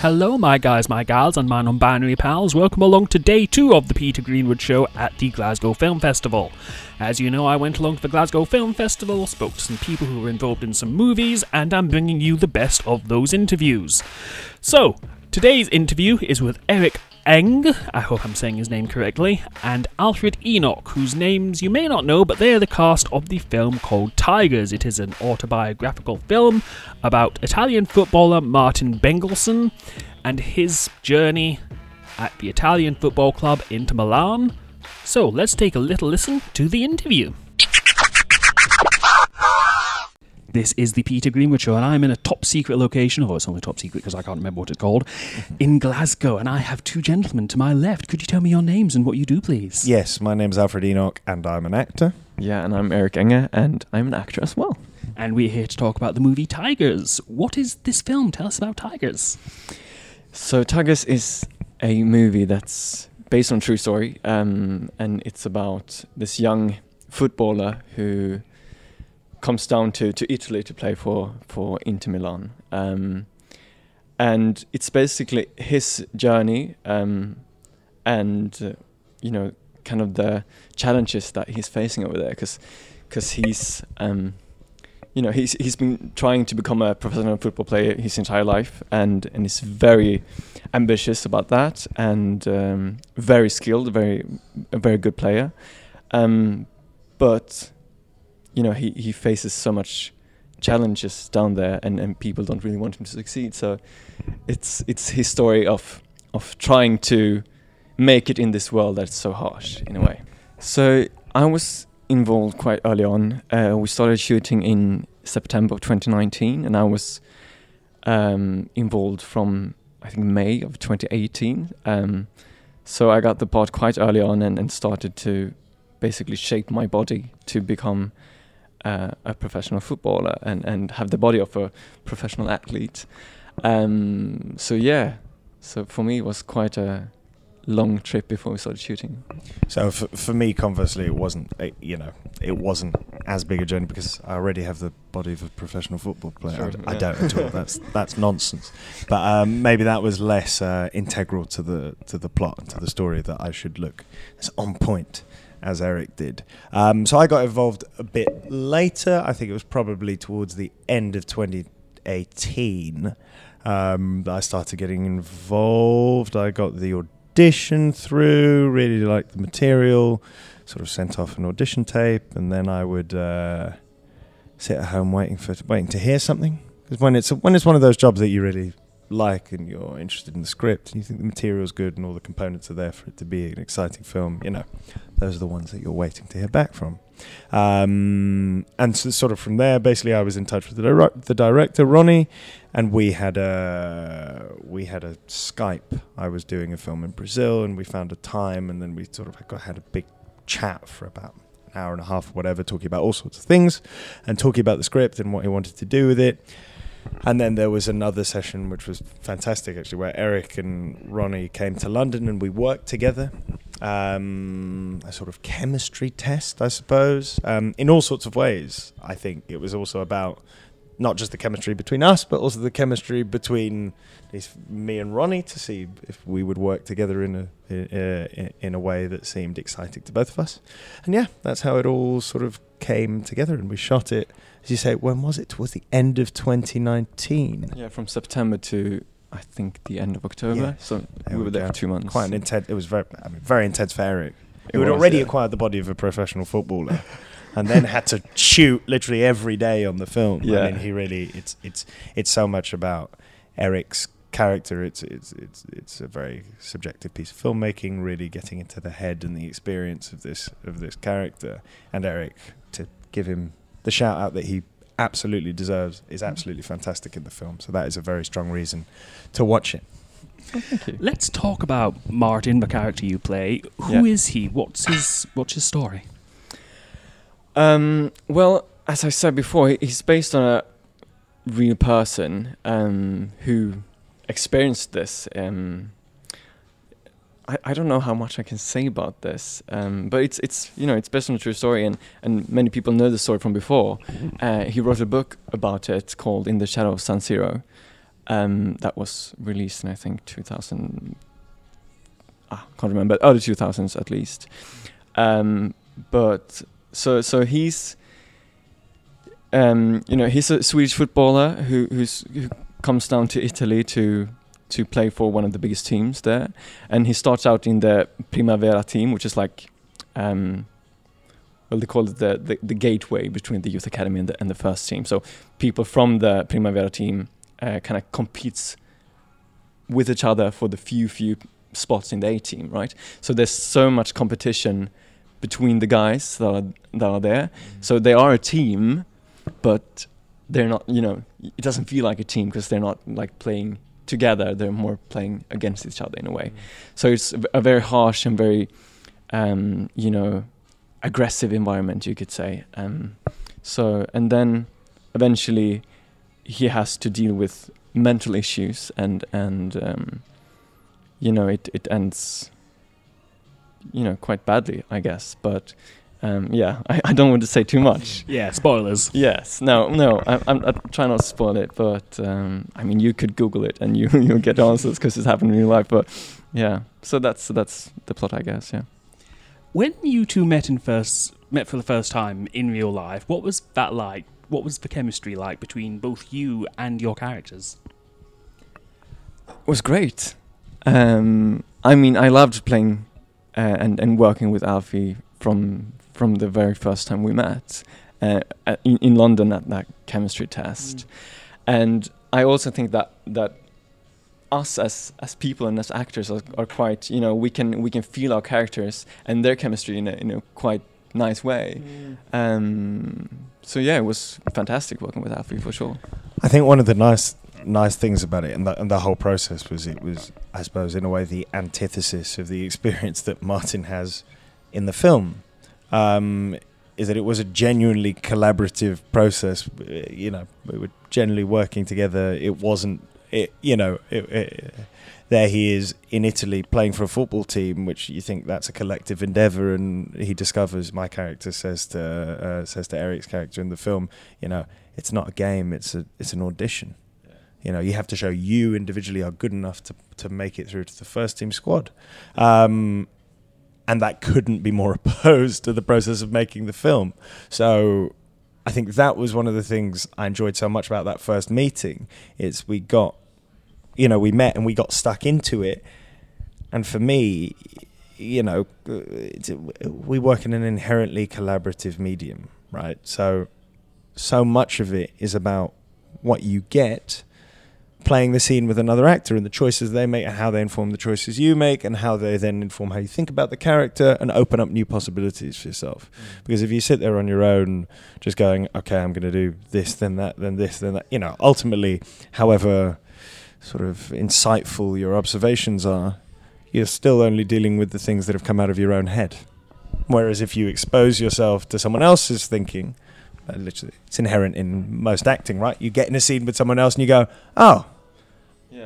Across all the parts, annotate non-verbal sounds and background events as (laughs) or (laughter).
Hello, my guys, my gals, and my non binary pals. Welcome along to day two of the Peter Greenwood Show at the Glasgow Film Festival. As you know, I went along to the Glasgow Film Festival, spoke to some people who were involved in some movies, and I'm bringing you the best of those interviews. So, today's interview is with Erik Enge, I hope I'm saying his name correctly, and Alfred Enoch, whose names you may not know, but they are the cast of the film called Tigers. It is an autobiographical film about Italian footballer Martin Bengtsson and his journey at the Italian football club Inter Milan. So let's take a little listen to the interview. This is the Peter Greenwood Show, and I'm in a top secret location. Oh, it's only top secret because I can't remember what it's called. In Glasgow, and I have two gentlemen to my left. Could you tell me your names and what you do, please? Yes, my name's Alfred Enoch, and I'm an actor. Yeah, and I'm Erik Enge, and I'm an actor as well. And we're here to talk about the movie Tigers. What is this film? Tell us about Tigers. So Tigers is a movie that's based on true story, um, and it's about this young footballer who comes down to, to Italy to play for, for Inter Milan. Um, and it's basically his journey um, and, uh, you know, kind of the challenges that he's facing over there because because he's, um, you know, he's, he's been trying to become a professional football player his entire life and, and he's very ambitious about that and um, very skilled, very, a very good player. Um, but you know he he faces so much challenges down there and and people don't really want him to succeed. So it's it's his story of of trying to make it in this world that's so harsh in a way. So i was involved quite early on. Uh, we started shooting in september of 2019 and i was um, involved from i think may of 2018 um, so i got the part quite early on and, and started to basically shape my body to become uh, a professional footballer and, and have the body of a professional athlete. Um, so yeah, so for me it was quite a long trip before we started shooting. So for, for me, conversely, it wasn't. It, you know, it wasn't as big a journey because I already have the body of a professional football player. Sure, I, I yeah. don't at all. That's that's nonsense. But um, maybe that was less uh, integral to the to the plot and to the story that I should look as on point as Erik did. Um, so I got involved a bit later. I think it was probably towards the end of 2018 um, that I started getting involved. I got the audition through, really liked the material, sort of sent off an audition tape, and then I would uh, sit at home waiting for waiting to hear something. Because when it's when it's one of those jobs that you really like and you're interested in the script and you think the material's good and all the components are there for it to be an exciting film, you know, those are the ones that you're waiting to hear back from. Um, and so, sort of from there, basically, I was in touch with the, dir- the director Ronnie, and we had a we had a Skype. I was doing a film in Brazil, and we found a time, and then we sort of got, had a big chat for about an hour and a half, whatever, talking about all sorts of things, and talking about the script and what he wanted to do with it. And then there was another session which was fantastic, actually, where Erik and Ronnie came to London and we worked together. Um, a sort of chemistry test, I suppose, um, in all sorts of ways. I think it was also about not just the chemistry between us, but also the chemistry between me and Ronnie to see if we would work together in a in a way that seemed exciting to both of us. And yeah, that's how it all sort of came together, and we shot it. As you say, when was it? Towards the end of 2019. Yeah, from September to I think the end of October. Yeah. So There we we were there go. for two months. Quite an intense. It was very, I mean, very intense for Erik. It who had already yeah. acquired the body of a professional footballer, and then had to shoot literally every day on the film. Yeah. I mean, he really. It's it's it's so much about Erik's character. It's it's it's it's a very subjective piece of filmmaking. Really getting into the head and the experience of this of this character, and Erik to give him the shout out that he absolutely deserves is absolutely fantastic in the film. So that is a very strong reason to watch it. Oh, thank you. Let's talk about Martin, the character you play. Who is Yeah. he? What's his What's his story? Um, well, as I said before, he's based on a real person um, who experienced this. Um, I, I don't know how much I can say about this, um, but it's it's you know it's based on a true story, and, and many people know the story from before. Uh, he wrote a book about it called In the Shadow of San Siro, um, that was released in I think 2000. Ah, can't remember early 2000s at least. Um, but so so he's um, you know he's a Swedish footballer who who's who comes down to Italy to to play for one of the biggest teams there, and he starts out in the Primavera team, which is like um, well they call it the, the, the gateway between the youth academy and the, and the first team. So people from the Primavera team uh, kind of competes with each other for the few few spots in the A team, right? So there's so much competition between the guys that are that are there. So they are a team, but they're not. You know, it doesn't feel like a team because they're not like playing together. They're more playing against each other in a way. So it's a very harsh and very, um, you know, aggressive environment, you could say. Um, so and then eventually he has to deal with mental issues and and um, you know it it ends you know quite badly I guess but um, yeah I, I don't want to say too much Yeah, spoilers. yes no no I, I'm, I'm trying not to spoil it but um, I mean you could Google it and you (laughs) you'll get answers because it's happened in real life but yeah so that's that's the plot I guess yeah When you two met in first met for the first time in real life, what was that like? What was the chemistry like between both you and your characters? It was great. Um, I mean, I loved playing uh, and and working with Alfie from from the very first time we met uh, in in London at that chemistry test, and I also think that that us as as people and as actors are, are quite you know we can we can feel our characters and their chemistry in a in a quite nice way. Um, so yeah, it was fantastic working with Alfie for sure. I think one of the nice nice things about it and the, and the whole process was it was I suppose in a way the antithesis of the (laughs) experience that Martin has in the film um, is that it was a genuinely collaborative process you know we were generally working together. It wasn't it you know it, it, there he is in Italy playing for a football team, which you think that's a collective endeavor, and he discovers my character says to uh, says to Erik's character in the film, you know, it's not a game, it's a it's an audition. You know, you have to show you individually are good enough to to make it through to the first team squad, um, and that couldn't be more (laughs) opposed to the process of making the film. So. I think that was one of the things I enjoyed so much about that first meeting. Is we got you know, we met and we got stuck into it. And for me, you know, we work in an inherently collaborative medium, right? So, so much of it is about what you get playing the scene with another actor and the choices they make and how they inform the choices you make and how they then inform how you think about the character and open up new possibilities for yourself. Mm. Because if you sit there on your own, just going, okay, I'm going to do this, then that, then this, then that, you know, ultimately, however sort of insightful your observations are, you're still only dealing with the things that have come out of your own head. Whereas if you expose yourself to someone else's thinking, literally, it's inherent in most acting, right? You get in a scene with someone else and you go, oh,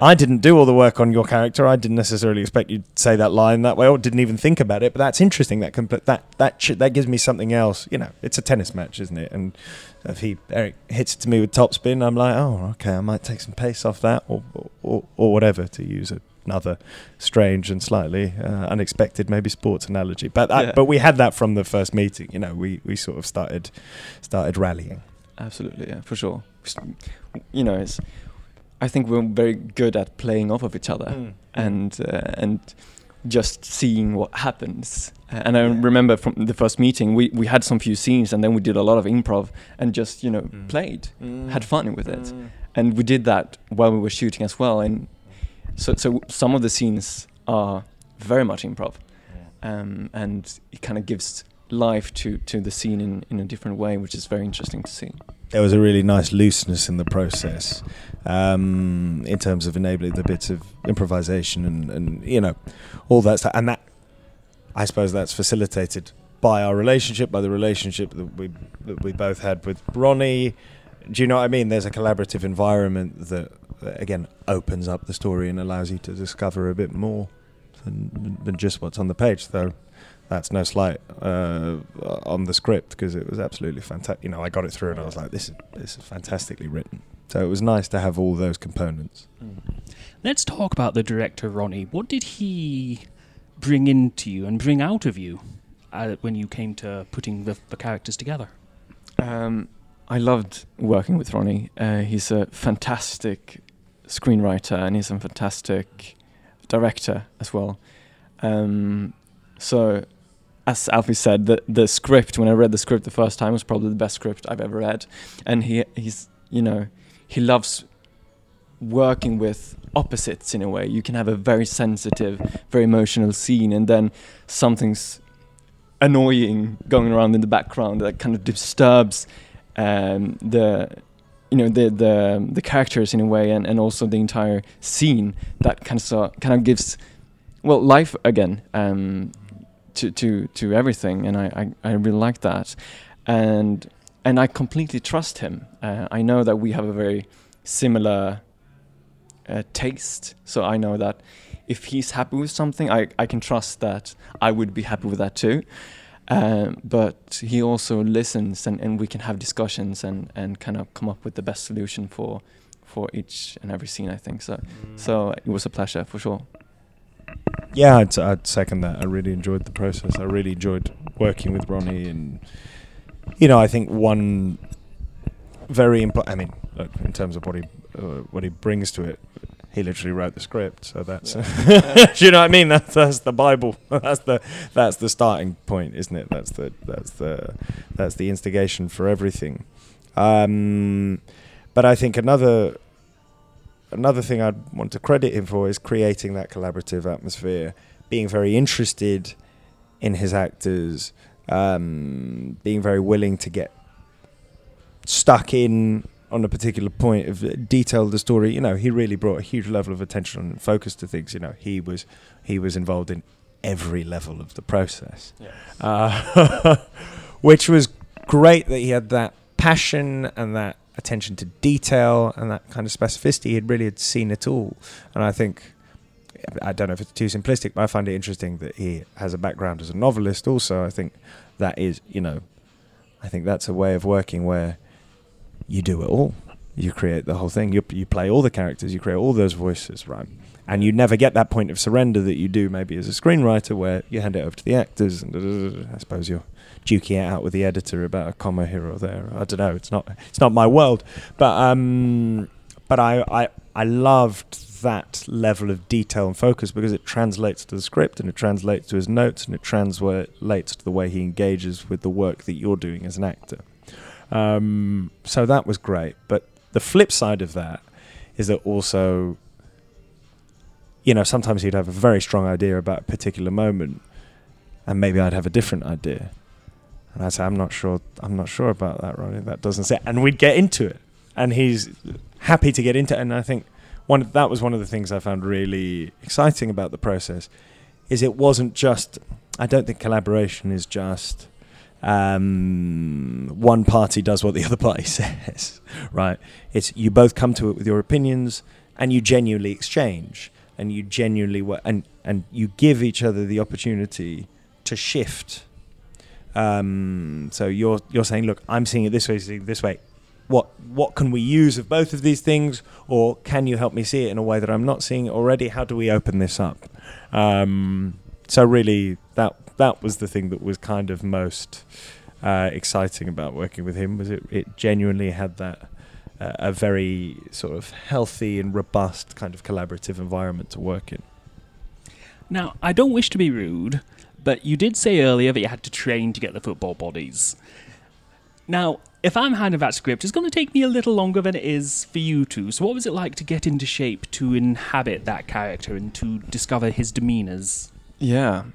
I didn't do all the work on your character. I didn't necessarily expect you to say that line that way, or didn't even think about it. But that's interesting. That compl- that that sh- that gives me something else. You know, it's a tennis match, isn't it? And if he Erik hits it to me with topspin, I'm like, oh, okay, I might take some pace off that, or or, or whatever to use another strange and slightly uh, unexpected, maybe sports analogy. But I, Yeah. but we had that from the first meeting. You know, we we sort of started started rallying. Absolutely, yeah, for sure. You know, it's. I think we're very good at playing off of each other and uh, and just seeing what happens. Uh, and I Yeah. remember from the first meeting, we we had some few scenes, and then we did a lot of improv and just you know Mm. played, had fun with it, and we did that while we were shooting as well. And so so some of the scenes are very much improv, um, and it kind of gives life to to the scene in in a different way, which is very interesting to see. There was a really nice looseness in the process um, in terms of enabling the bits of improvisation and, and you know all that stuff. And that I suppose that's facilitated by our relationship by the relationship that we that we both had with Ronnie. Do you know what I mean? There's a collaborative environment that that, again opens up the story and allows you to discover a bit more than, than just what's on the page so that's no slight uh, on the script because it was absolutely fantastic. You know, I got it through and I was like, "This is this is fantastically written." So it was nice to have all those components. Let's talk about the director, Ronnie. What did he bring into you and bring out of you uh, when you came to putting the, the characters together? Um, I loved working with Ronnie. Uh, he's a fantastic screenwriter and he's a fantastic director as well. Um, so, as Alfie said, the the script when I read the script the first time was probably the best script I've ever read, and he he's you know he loves working with opposites in a way. You can have a very sensitive, very emotional scene, and then something's annoying going around in the background that kind of disturbs um, the you know the the the characters in a way and, and also the entire scene that kind of kind of gives well life again um, to to to everything and I, I, I really like that. And and I completely trust him. Uh, I know that we have a very similar uh, taste so I know that if he's happy with something I, I can trust that I would be happy with that too. Um, but he also listens and, and we can have discussions and, and kind of come up with the best solution for for each and every scene I think. So so it was a pleasure for sure Yeah, I'd, I'd second that. I really enjoyed the process. I really enjoyed working with Ronnie, and you know, I think one very important. I mean, look, in terms of what he uh, what he brings to it, he literally wrote the script. So that's, (laughs) do you know what I mean? That's that's the Bible. (laughs) That's the that's the starting point, isn't it? That's the that's the that's the instigation for everything. Um, but I think another another thing I'd want to credit him for is creating that collaborative atmosphere, being very interested in his actors, um, being very willing to get stuck in on a particular point of detail of the story. You know, he really brought a huge level of attention and focus to things. You know, he was he was involved in every level of the process, uh, (laughs) which was great that he had that passion and that attention to detail and that kind of specificity. He'd really had seen it all, and I think. I don't know if it's too simplistic, but I find it interesting that he has a background as a novelist. Also, I think that is, you know, I think that's a way of working where you do it all. You create the whole thing. You you play all the characters. You create all those voices, right? And you never get that point of surrender that you do maybe as a screenwriter, where you hand it over to the actors, and I suppose you're duking it out with the editor about a comma here or there. I don't know. It's not it's not my world, but um, but I I I loved that level of detail and focus because it translates to the script and it translates to his notes and it translates to the way he engages with the work that you're doing as an actor. Um, so that was great. But the flip side of that is that also, you know, sometimes he'd have a very strong idea about a particular moment, and maybe I'd have a different idea. And I'd say, I'm not sure. I'm not sure about that, Ronnie. That doesn't say. And we'd get into it, and he's happy to get into it. And I think one that was one of the things I found really exciting about the process is it wasn't just. I don't think collaboration is just um, one party does what the (laughs) other party says, right? It's you both come to it with your opinions and you genuinely exchange and you genuinely wo- and and you give each other the opportunity to shift. Um, so you're you're saying, look, I'm seeing it this way, seeing it this way. What what can we use of both of these things, or can you help me see it in a way that I'm not seeing it already? How do we open this up? Um, so really, that that was the thing that was kind of most uh, exciting about working with him was it, it genuinely had that uh, a very sort of healthy and robust kind of collaborative environment to work in. Now, I don't wish to be rude, but you did say earlier that you had to train to get the football bodies. Now, if I'm handing that script, it's going to take me a little longer than it is for you two. So, what was it like to get into shape to inhabit that character and to discover his demeanors? Yeah,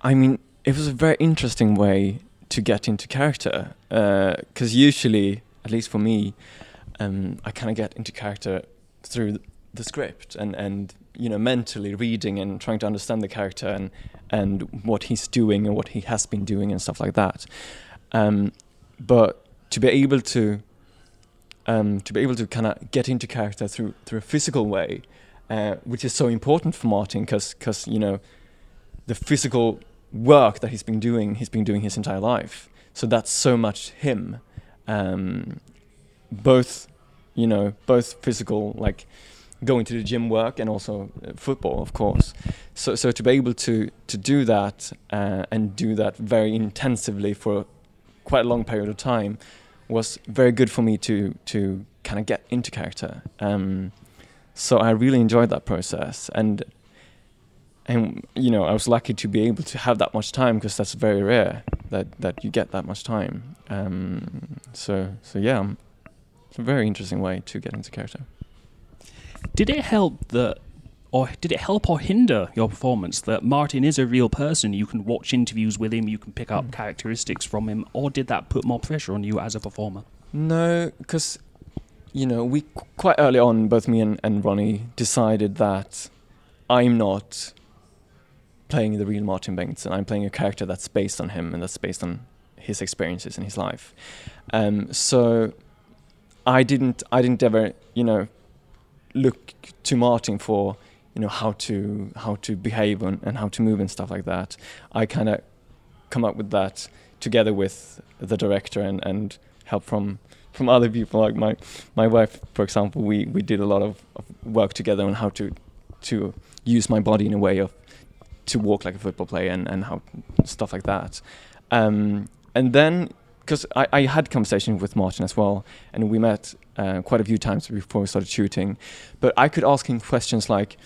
I mean, it was a very interesting way to get into character because uh, usually, at least for me, um, I kind of get into character through the script and and you know mentally reading and trying to understand the character and and what he's doing and what he has been doing and stuff like that. Um, but to be able to um, to be able to kind of get into character through through a physical way, uh, which is so important for Martin because because you know the physical work that he's been doing, he's been doing his entire life. So that's so much him, um, both you know, both physical, like going to the gym work, and also uh, football, of course. So, so to be able to to do that uh, and do that very intensively for quite a long period of time was very good for me to to kind of get into character. Um, so I really enjoyed that process, and and you know I was lucky to be able to have that much time because that's very rare that that you get that much time. Um, so so yeah, it's a very interesting way to get into character. Did it help that, or did it help or hinder your performance that Martin is a real person? You can watch interviews with him, you can pick up Mm. characteristics from him, or did that put more pressure on you as a performer? No, because you know we qu- quite early on, both me and, and Ronnie decided that I'm not playing the real Martin Bengtsson. I'm playing a character that's based on him and that's based on his experiences in his life. Um, so I didn't I didn't ever you know look to Martin for you know how to how to behave and, and how to move and stuff like that. I kind of come up with that together with the director and, and help from from other people like my my wife for example we we did a lot of, of work together on how to to use my body in a way of to walk like a football player and, and how stuff like that. Um, and then because I, I had conversations with Martin as well and we met uh, quite a few times before we started shooting. But I could ask him questions like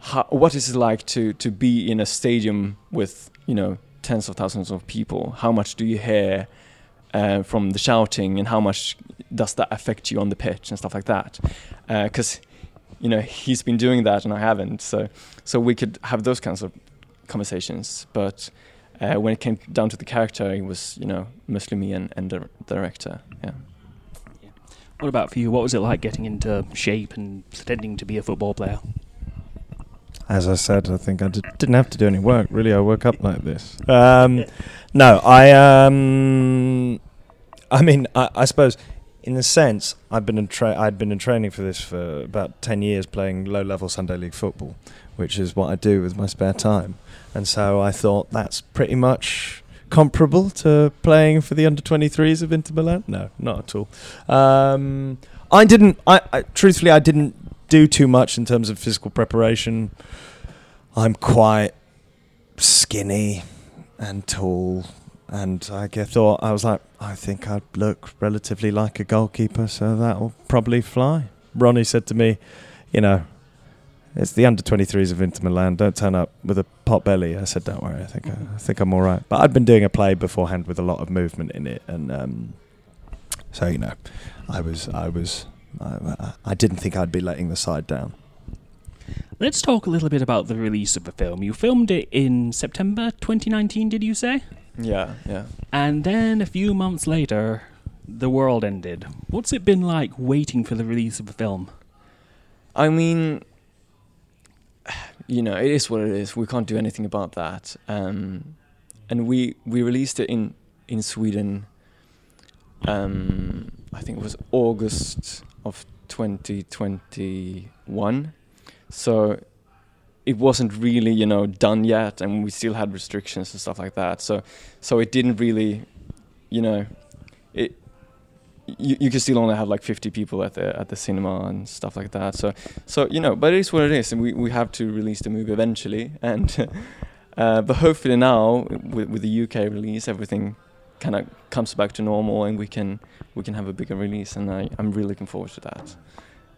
how, what is it like to to be in a stadium with you know tens of thousands of people? How much do you hear uh, from the shouting and how much does that affect you on the pitch and stuff like that? Because you know he's been doing that and I haven't so so we could have those kinds of conversations but uh, when it came down to the character it was you know mostly me and, and the director yeah What about for you? What was it like getting into shape and pretending to be a football player? As I said, I think I d- didn't have to do any work. Really, I woke up like this. Um, (laughs) no, I. Um, I mean, I, I suppose, in a sense, I've been in tra- I'd been in training for this for about ten years, playing low-level Sunday league football, which is what I do with my spare time. And so I thought that's pretty much comparable to playing for the under 23s of Inter Milan. No, not at all. Um, I didn't. I, I truthfully, I didn't do too much in terms of physical preparation. I'm quite skinny and tall, and I thought I was like, I think I'd look relatively like a goalkeeper, so that'll probably fly. Ronnie said to me, you know, it's the under 23s of Inter Milan. Don't turn up with a pot belly. I said, don't worry. I think I, I think I'm all right. But I'd been doing a play beforehand with a lot of movement in it, and um, so you know, I was I was I, I didn't think I'd be letting the side down. Let's talk a little bit about the release of the film. You filmed it in September 2019, did you say? Yeah yeah And then a few months later, the world ended. What's it been like waiting for the release of the film? I mean, you know, it is what it is. We can't do anything about that. Um, and we we released it in in Sweden. Um, I think it was August of 2021. So it wasn't really, you know, done yet, and we still had restrictions and stuff like that. So so it didn't really, you know, it you, you can still only have like 50 people at the at the cinema and stuff like that. So so you know, but it is what it is, and we, we have to release the movie eventually. (laughs) And uh, but hopefully now with, with the UK release, everything kind of comes back to normal, and we can we can have a bigger release. And I, I'm really looking forward to that.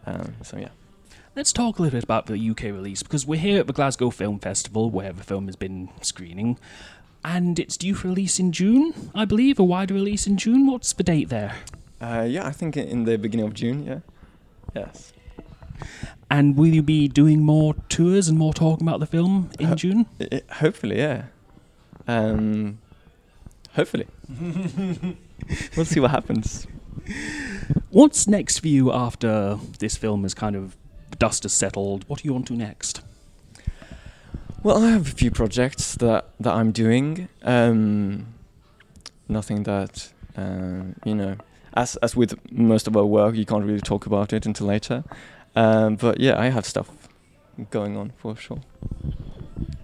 Um, so yeah. Let's talk a little bit about the UK release because we're here at the Glasgow Film Festival where the film has been screening. And it's due for release in June, I believe, a wider release in June. What's the date there? Uh, yeah, I think in the beginning of June. Yeah. Yes. And will you be doing more tours and more talking about the film in Uh, June? I- I- hopefully, yeah. Um, hopefully. (laughs) we'll see what happens. What's next for you after this film is kind of dust has settled? What do you want to next? Well, I have a few projects that that I'm doing. Um, nothing that um, you know, as as with most of our work, you can't really talk about it until later. Um, but yeah, I have stuff going on for sure.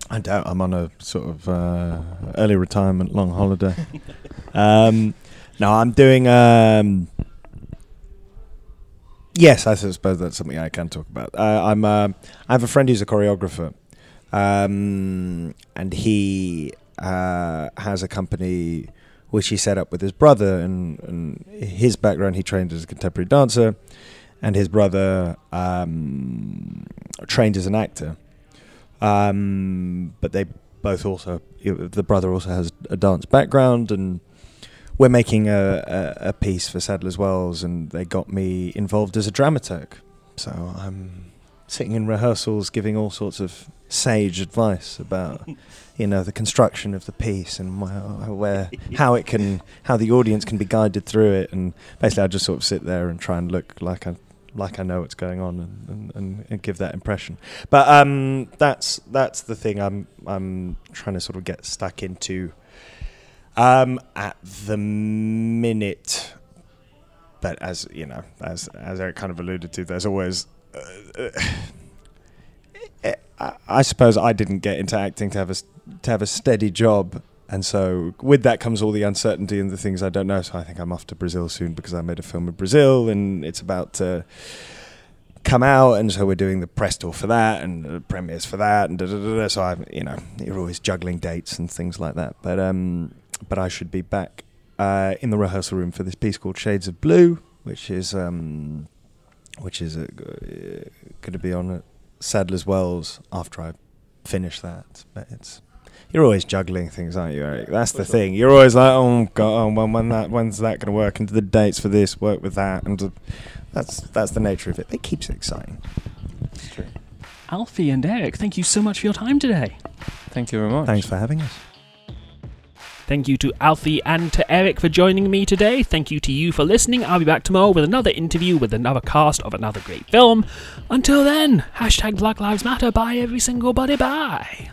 I doubt I'm on a sort of uh, early retirement, long holiday. (laughs) um, no, I'm doing. Yes, I suppose that's something I can talk about. Uh, I'm. Uh, I have a friend who's a choreographer, um, and he uh, has a company which he set up with his brother. And, and his background, he trained as a contemporary dancer, and his brother um, trained as an actor. Um, but they both also, the brother also has a dance background, and we're making a, a, a piece for Sadler's Wells, and they got me involved as a dramaturg. So I'm sitting in rehearsals, giving all sorts of sage advice about, (laughs) you know, the construction of the piece and where, how it can, how the audience can be guided through it, and basically I just sort of sit there and try and look like I, like I know what's going on and, and, and give that impression. But um, that's that's the thing I'm I'm trying to sort of get stuck into. Um, at the minute, but as you know, as as Erik kind of alluded to, there's always. Uh, uh, I suppose I didn't get into acting to have a to have a steady job, and so with that comes all the uncertainty and the things I don't know. So I think I'm off to Brazil soon because I made a film in Brazil, and it's about to come out, and so we're doing the press tour for that and the premieres for that, and da, da, da, so I, you know, you're always juggling dates and things like that. But um, but I should be back uh, in the rehearsal room for this piece called Shades of Blue, which is um, which is uh, going to be on at Sadler's Wells after I finish that. But it's you're always juggling things, aren't you, Erik? That's the thing. You're always like, oh god, oh, when, when that when's that going to work? And the dates for this work with that, and uh, that's that's the nature of it. It keeps it exciting. That's true. Alfie and Erik, thank you so much for your time today. Thank you very much. Thanks for having us. Thank you to Alfie and to Erik for joining me today. Thank you to you for listening. I'll be back tomorrow with another interview with another cast of another great film. Until then, hashtag Black Lives Matter. Bye, every single buddy. Bye.